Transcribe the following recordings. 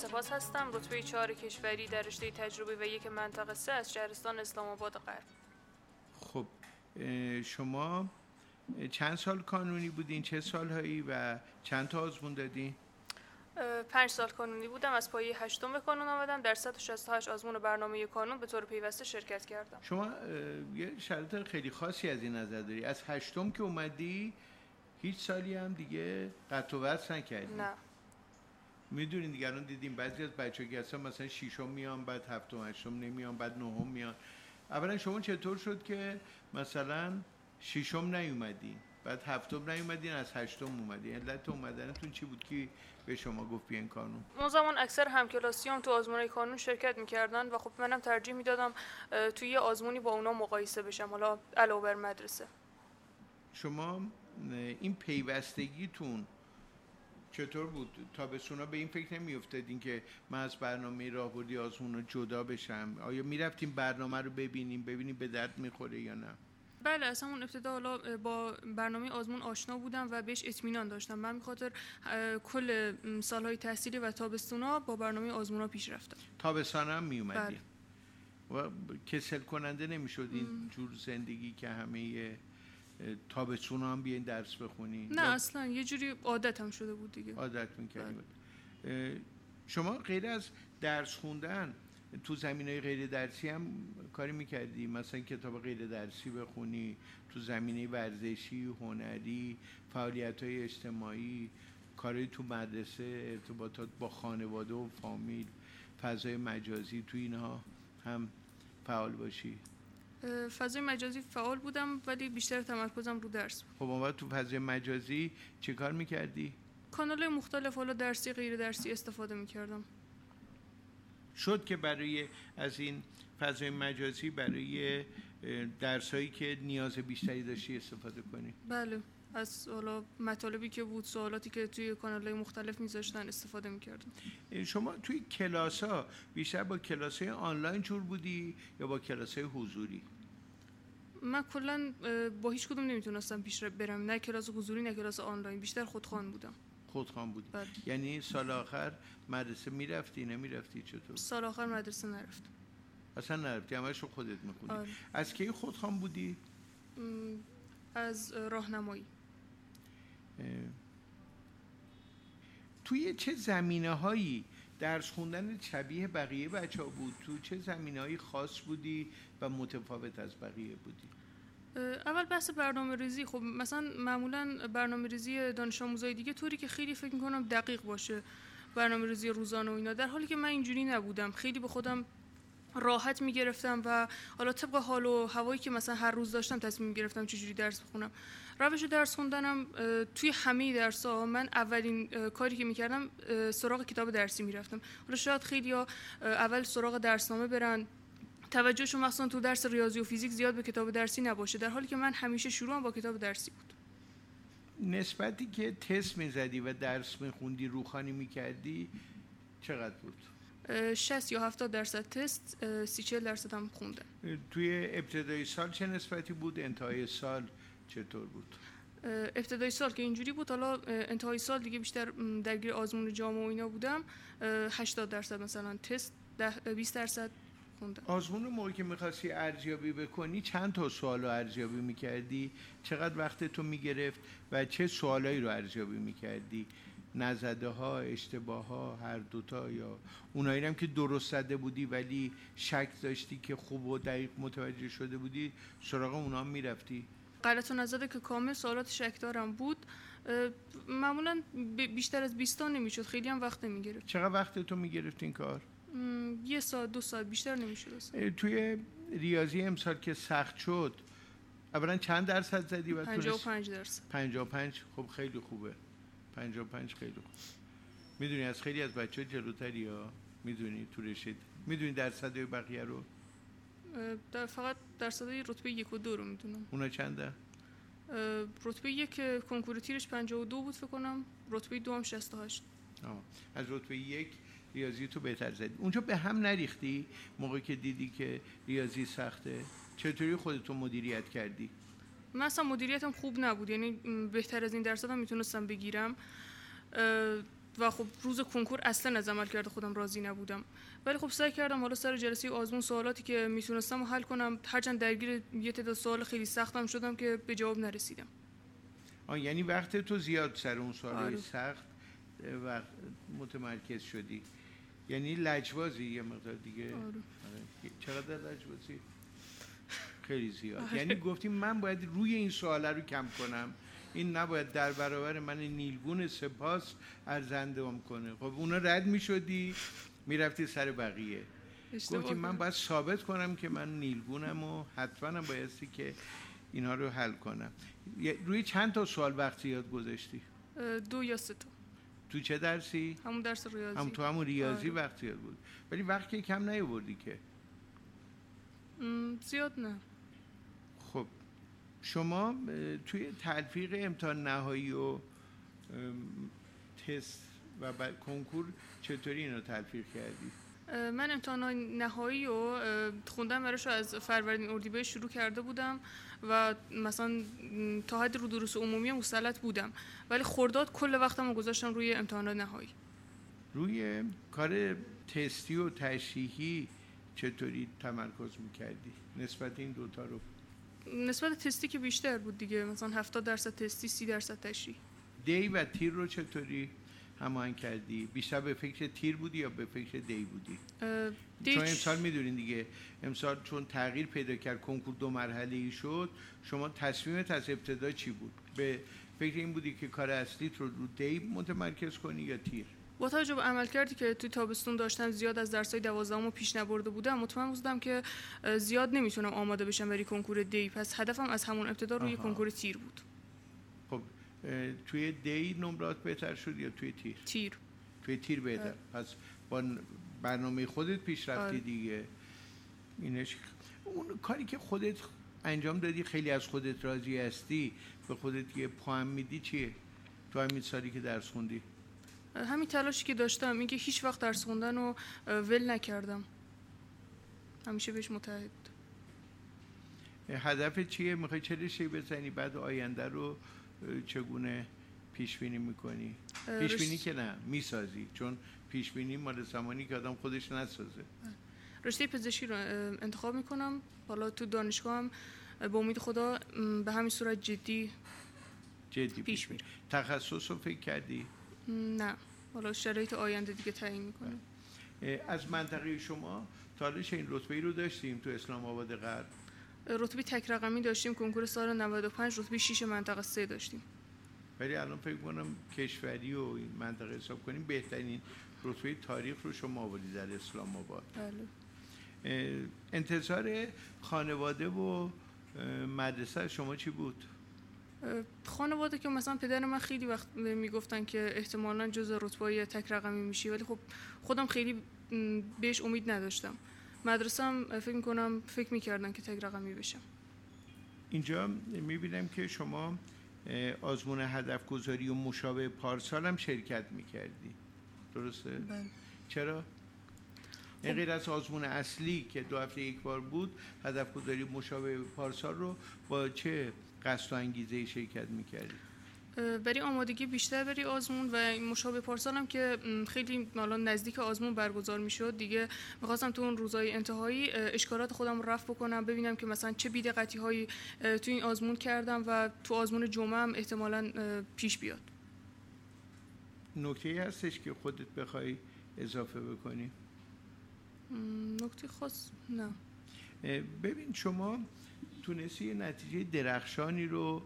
سپاس هستم. رتبه چهار کشوری در رشته تجربه و یک منطقه سه از شهرستان اسلام آباد غرب. خب شما چند سال کانونی بودین؟ چه سالهایی و چند تا آزمون دادین؟ پنج سال کانونی بودم. از پایه هشتم به کانون آمدم. در 168 آزمون برنامه کانون به طور پیوسته شرکت کردم. شما یه شرط خیلی خاصی از این نظر داری. از هشتم که اومدی هیچ سالی هم دیگه قطع و نکردی. نه. می‌دونین دیگه الان دیدیم بعضی از بچه که اصلا مثلا شیشم میان بعد هفتم هشتم نمیان بعد نهم میان. اولا شما چطور شد که مثلا شیشم نیومدین بعد هفتم نیومدین از هشتم اومدین؟ علت اومدنتون چی بود که به شما گفت بیان کانون؟ اون زمان اکثر همکلاسیام تو آزمون کانون شرکت می‌کردن و خب منم ترجیح می‌دادم توی یه آزمونی با اونا مقایسه بشم حالا علاوه بر مدرسه. شما این پیوستگیتون چطور بود؟ تابستونا به این فکر نمی افتادین که من از برنامه راهبردی آزمون رو جدا بشم. آیا می‌رفتیم برنامه رو ببینیم ببینیم به درد می‌خوره یا نه؟ بله از همون ابتدا حالا با برنامه آزمون آشنا بودم و بهش اطمینان داشتم. من میخاطر کل سالهای تحصیلی و تابستونا با برنامه آزمون ها پیش رفتم. تابستان هم می بله. و کسل کننده نمی‌شد این جور زندگی که همه تابستون هم بیاین درس بخونی نه اصلا یه جوری عادت هم شده بود دیگه. عادت می‌کردی بله. شما غیر از درس خوندن تو زمین های غیر درسی هم کاری می‌کردی؟ مثلا کتاب غیر درسی بخونی تو زمینه ورزشی هنری فعالیت های اجتماعی کاری تو مدرسه ارتباطات با خانواده و فامیل فضای مجازی تو اینها هم فعال باشی. فضای مجازی فعال بودم ولی بیشتر تمرکزم رو درس بود. خب اون تو فضای مجازی چه کار می‌کردی؟ کانال مختلف حالا درسی غیر درسی استفاده می‌کردم. شد که برای از این فضای مجازی برای درسایی که نیاز بیشتری داشتی استفاده کنی؟ بله. از حالا مطالبی که بود سوالاتی که توی کانال های مختلف میذاشتن استفاده می‌کردم. شما توی کلاس ها بیشتر با کلاس های آنلاین جور بودی یا با کلاس های حضوری؟ من کلا با هیچ کدوم نمی‌تونستم پیش برم. نه کلاس حضوری نه کلاس آنلاین. بیشتر خودخوان بودم. خودخوان بود بله. یعنی سال آخر مدرسه می‌رفتی نمی‌رفتی؟ چطور؟ سال آخر مدرسه نرفتم اصلا نرفتی. همش خودت می‌خونی آره. از کی خودخوان بودی؟ از راهنمایی. توی چه زمینه هایی درس خوندن شبیه بقیه بچه ها بود؟ تو چه زمینه هایی خاص بودی و متفاوت از بقیه بودی؟ اول بحث برنامه ریزی. خب مثلا معمولا برنامه ریزی دانش آموزای دیگه طوری که خیلی فکر می‌کنم دقیق باشه برنامه ریزی روزانه و اینا. در حالی که من اینجوری نبودم. خیلی به خودم راحت می‌گرفتم و حالا طبق حال و هوایی که مثلا هر روز داشتم تصمیم می‌گرفتم چجوری درس بخونم. روش درس خوندنم توی همه درس ها من اولین کاری که می‌کردم سراغ کتاب درسی می‌رفتم. حالا شاید خیلی ها اول سراغ درسنامه برن. توجهشون مخصوصا تو درس ریاضی و فیزیک زیاد به کتاب درسی نباشه در حالی که من همیشه شروعم با کتاب درسی بود. نسبتی که تست می‌زدی و درس میخوندی روخانی می‌کردی چقدر بود؟ 60 یا 70 درصد تست 30 40 درصد هم خوندن توی ابتدای سال چه نسبتی بود؟ انتهای سال چطور بود؟ ابتدای سال که اینجوری بود حالا انتهای سال دیگه بیشتر درگیر آزمون جامعه و اینا بودم. 80 درصد مثلا تست 20 درصد خوندم آزمون رو موقعی که می‌خواستی ارزیابی بکنی چند تا سوال رو ارزیابی می‌کردی؟ چقدر وقت تو می‌گرفت و چه سوالایی رو ارزیابی می‌کردی؟ نزده ها اشتباه ها هر دوتا یا اونایی هم که درست زده بودی ولی شک داشتی که خوب و دقیق متوجه شده بودی سراغ اونا می‌رفتی؟ غلط و نزده که کامل سوالات شک دارم بود معمولا بیشتر از 20 تا نمی‌شد. خیلی هم وقت نمی‌گرفت. چقدر وقت تو می‌گرفت این کار؟ یه ساعت دو ساعت بیشتر نمی‌شد توی ریاضی امسال که سخت شد اولا چند درصد زدی و 55 درصد. 55 خب خیلی خوبه. 55 خیلی خوب. می‌دونی از خیلی از بچه جلوتری ها؟ می‌دونی تو رشد می‌دونی درصد بقیه رو؟ در فقط درصد رتبه یک و دو رو می‌دونم. اونا چنده؟ رتبه یک کنکور تیرش 52 بود فکر کنم. رتبه دو هم 68 آه. از رتبه یک ریاضی تو بهتر زدی. اونجا به هم نریختی؟ موقعی که دیدی که ریاضی سخته. چطوری خودتو مدیریت کردی؟ من اصلا مدیریتم خوب نبود. یعنی بهتر از این درصدم می‌تونستم بگیرم. و خب روز کنکور اصلا از عمل کرده خودم راضی نبودم. ولی خب سعی کردم حالا سر جلسه آزمون سوالاتی که می‌تونستم حل کنم. هرچند درگیر یه تعداد سوال خیلی سختم شدم که به جواب نرسیدم. آه یعنی وقت تو زیاد سر اون سوال آره. سخت و متمرکز شدی. یعنی لجوازی یه مقدار دیگه. آره. آره. چقدر لجوازی خیلی زیاد. آره. یعنی گفتیم من باید روی این سوال رو کم کنم. این نباید در برابر من نیلگون سپاس ارزندم کنه. خب اونا رد می شدی می‌رفتی سر بقیه. گفتیم من باید ثابت کنم که من نیلگونم و حتما هم بایستی که اینا رو حل کنم. روی چند تا سوال وقتی یاد گذاشتی؟ دو یا سه تا. تو چه درسی؟ همون درس ریاضی. هم تو همون ریاضی آره. وقتی یاد بود. ولی وقتی کم نیاوردی که. زیاد نه. شما توی تلفیق امتحان نهایی و تست و کنکور چطوری اینو تلفیق کردی؟ من امتحان نهایی رو خوندم براش از فروردین اردیبهشت شروع کرده بودم و مثلا تا حد رو دروس عمومی مسلط بودم. ولی خرداد کل وقتم رو گذاشتم روی امتحانات نهایی. روی کار تستی و تشریحی چطوری تمرکز می‌کردی؟ نسبت این دوتا رو. نسبت تستی که بیشتر بود دیگه مثلا 70 درصد تستی 30 درصد تشریح. دی و تیر رو چطوری هماهنگ کردی؟ بیشتر به فکر تیر بودی یا به فکر دی بودی؟ چون امسال می‌دونین دیگه امسال چون تغییر پیدا کرد کنکور دو مرحله ای شد شما تصمیمت از ابتدا چی بود؟ به فکر این بودی که کار اصلیت رو رو دی متمرکز کنی یا تیر؟ با توجه به عمل کردی که توی تابستون داشتم زیاد از درسای دوازدهم پیش نبرده بودم مطمئن بودم که زیاد نمی‌تونم آماده بشم برای کنکور دی پس هدفم از همون ابتدا روی کنکور تیر بود. خب توی دی نمرات بهتر شد یا توی تیر؟ تیر. توی تیر بهتر. پس با برنامه خودت پیش رفتی آره. دیگه. اینش اون کاری که خودت انجام دادی خیلی از خودت راضی هستی به خودت یه پاهم میدی چیه؟ تو همین سالی که درس خوندی. همین تلاشی که داشتم اینکه هیچ وقت درس خوندن رو ول نکردم. همیشه بهش متحد هدف چیه؟ می‌خوای چه رشته بزنی؟ بعد آینده رو چگونه پیش بینی می‌کنی پیش بینی که نه می‌سازی. چون پیش بینی مال زمانی که آدم خودش نسازه. رشته پزشکی رو انتخاب می‌کنم. حالا تو دانشگاه هم با امید خدا به همین صورت جدی جدی پیش میره تخصص رو فکر کردی؟ نه. حالا شرایط آینده دیگه تعیین می‌کنه. از منطقه شما تالش این رتبه رو داشتیم تو اسلام آباد غرب؟ رتبه تک رقمی داشتیم کنکور سال 95 رتبه 6 منطقه 3 داشتیم. ولی الان فکر کنم کشوری و این منطقه حساب کنیم بهترین رتبه تاریخ رو شما آوردی در اسلام آباد. بله. انتظار خانواده و مدرسه شما چی بود؟ خانواده که مثلا پدر من خیلی وقت می‌گفتن که احتمالا جز رتبه تک رقمی میشی ولی خب خودم خیلی بهش امید نداشتم مدرسه هم فکر می‌کنم فکر می‌کردن که تک رقمی بشم اینجا می‌بینم که شما آزمون هدف گذاری و مشابه پارسال هم شرکت می‌کردی درسته؟ بله چرا؟ خب. غیر از آزمون اصلی که دو هفته یک بار بود هدف گذاری مشابه پارسال رو با چه قصد و انگیزه شرکت می‌کردید برای آمادگی بیشتر بری آزمون و مشابه پارسال هم که خیلی حالا نزدیک آزمون برگزار می‌شد. دیگه می‌خواستم تو اون روزهای انتهایی اشکالات خودم رو رفع بکنم ببینم که مثلا چه بیدقتی هایی تو این آزمون کردم و تو آزمون جمعه هم احتمالا پیش بیاد. نکته هستش که خودت بخوای اضافه بکنی؟ نکته خاص نه. ببین شما تونستی یه نتیجه درخشانی رو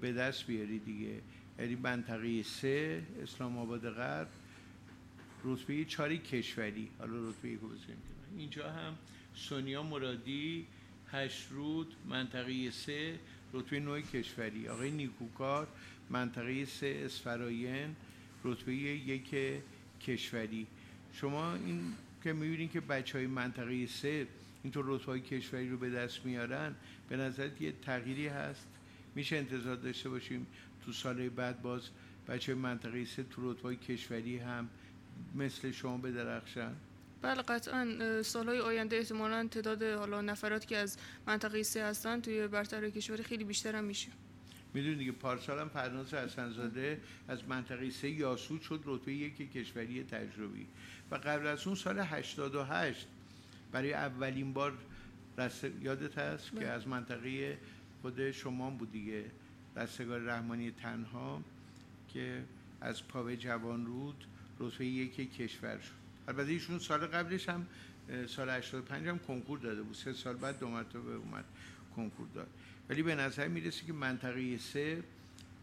به دست بیاری دیگه. یعنی منطقه سه اسلام آباد غرب رتبه چاری کشوری. حالا رتبه یک اینجا هم سونیا مرادی هشت رود منطقه سه رتبه نوع کشوری. آقای نیکوکار منطقه سه اسفراین رتبه یک کشوری. شما این که می‌بینید که بچه های منطقه سه اینطور رتبه های کشوری رو به دست میارن به نظر یه تغییری هست؟ میشه انتظار داشته باشیم تو سال بعد باز بچه منطقه سه تو رتبه کشوری هم مثل شما بدرخشن بله قطعا سالهای آینده احتمالا تعداد حالا نفرات که از منطقه سه هستن توی برتر کشوری خیلی بیشتر هم میشه. می‌دونید دیگه پارسال هم پرناز حسنزاده از منطقه سه یاسود شد رتبه یک کشوری تجربی. و قبل از اون سال 88 برای اولین بار یادت هست که بله. از منطقه خود شما بود دیگه. رستگار رحمانی تنها که از پاوه جوان رود رتبه یک کشور شد. البته ایشون سال قبلش هم سال 85 هم کنکور داده بود. سه سال بعد دو مرتبه اومد کنکور داد. ولی به نظر می‌رسه که منطقه سه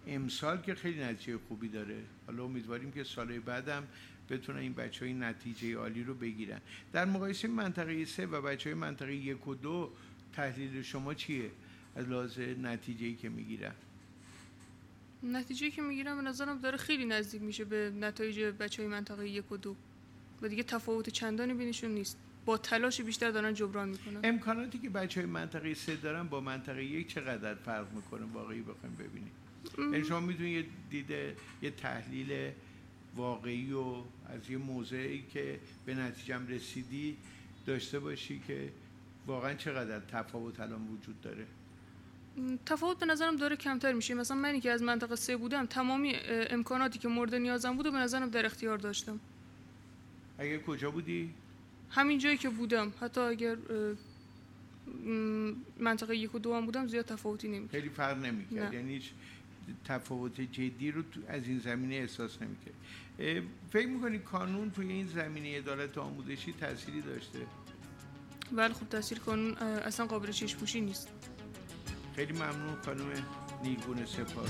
امسال که خیلی نتیجه خوبی داره. حالا امیدواریم که سال بعدم بتونن این بچه های نتیجه عالی رو بگیرن. در مقایسه منطقه سه و بچه های منطقه یک و دو تحلیل شما چیه از لحاظ نتیجه که می‌گیرن؟ نتیجه که می‌گیرم به نظرم داره خیلی نزدیک میشه به نتایج بچه های منطقه یک و دو. و دیگه تفاوت چندانی بینشون نیست. با تلاش بیشتر دارن جبران می‌کنن. امکاناتی که بچه های منطقه سه دارن با منطقه یک چقدر فرق می‌کنه؟ واقعی بخوایم ببینیم. یعنی شما می‌تونید یه دیده یه تحلیل واقعی و از یه موضعی که به نتیجه رسیدی داشته باشی که واقعا چقدر تفاوت الان وجود داره؟ تفاوت به نظرم داره کمتر میشه. مثلا منی که از منطقه سه بودم تمامی امکاناتی که مورد نیازم بود و به نظرم در اختیار داشتم. اگر کجا بودی؟ همین جایی که بودم. حتی اگر منطقه یک و دو هم بودم زیاد تفاوتی نمی‌کرد. خیلی فرق نمی‌کرد. یعنی هیچ تفاوت جدی رو از این زمینه احساس نمی‌کرد. فکر می‌کنی کانون توی این زمینه عدالت آموزشی تأثیری داشته؟ بله خب تاثیر کانون اصلا قابل چشموشی نیست. خیلی ممنون خانم نیلگون سپار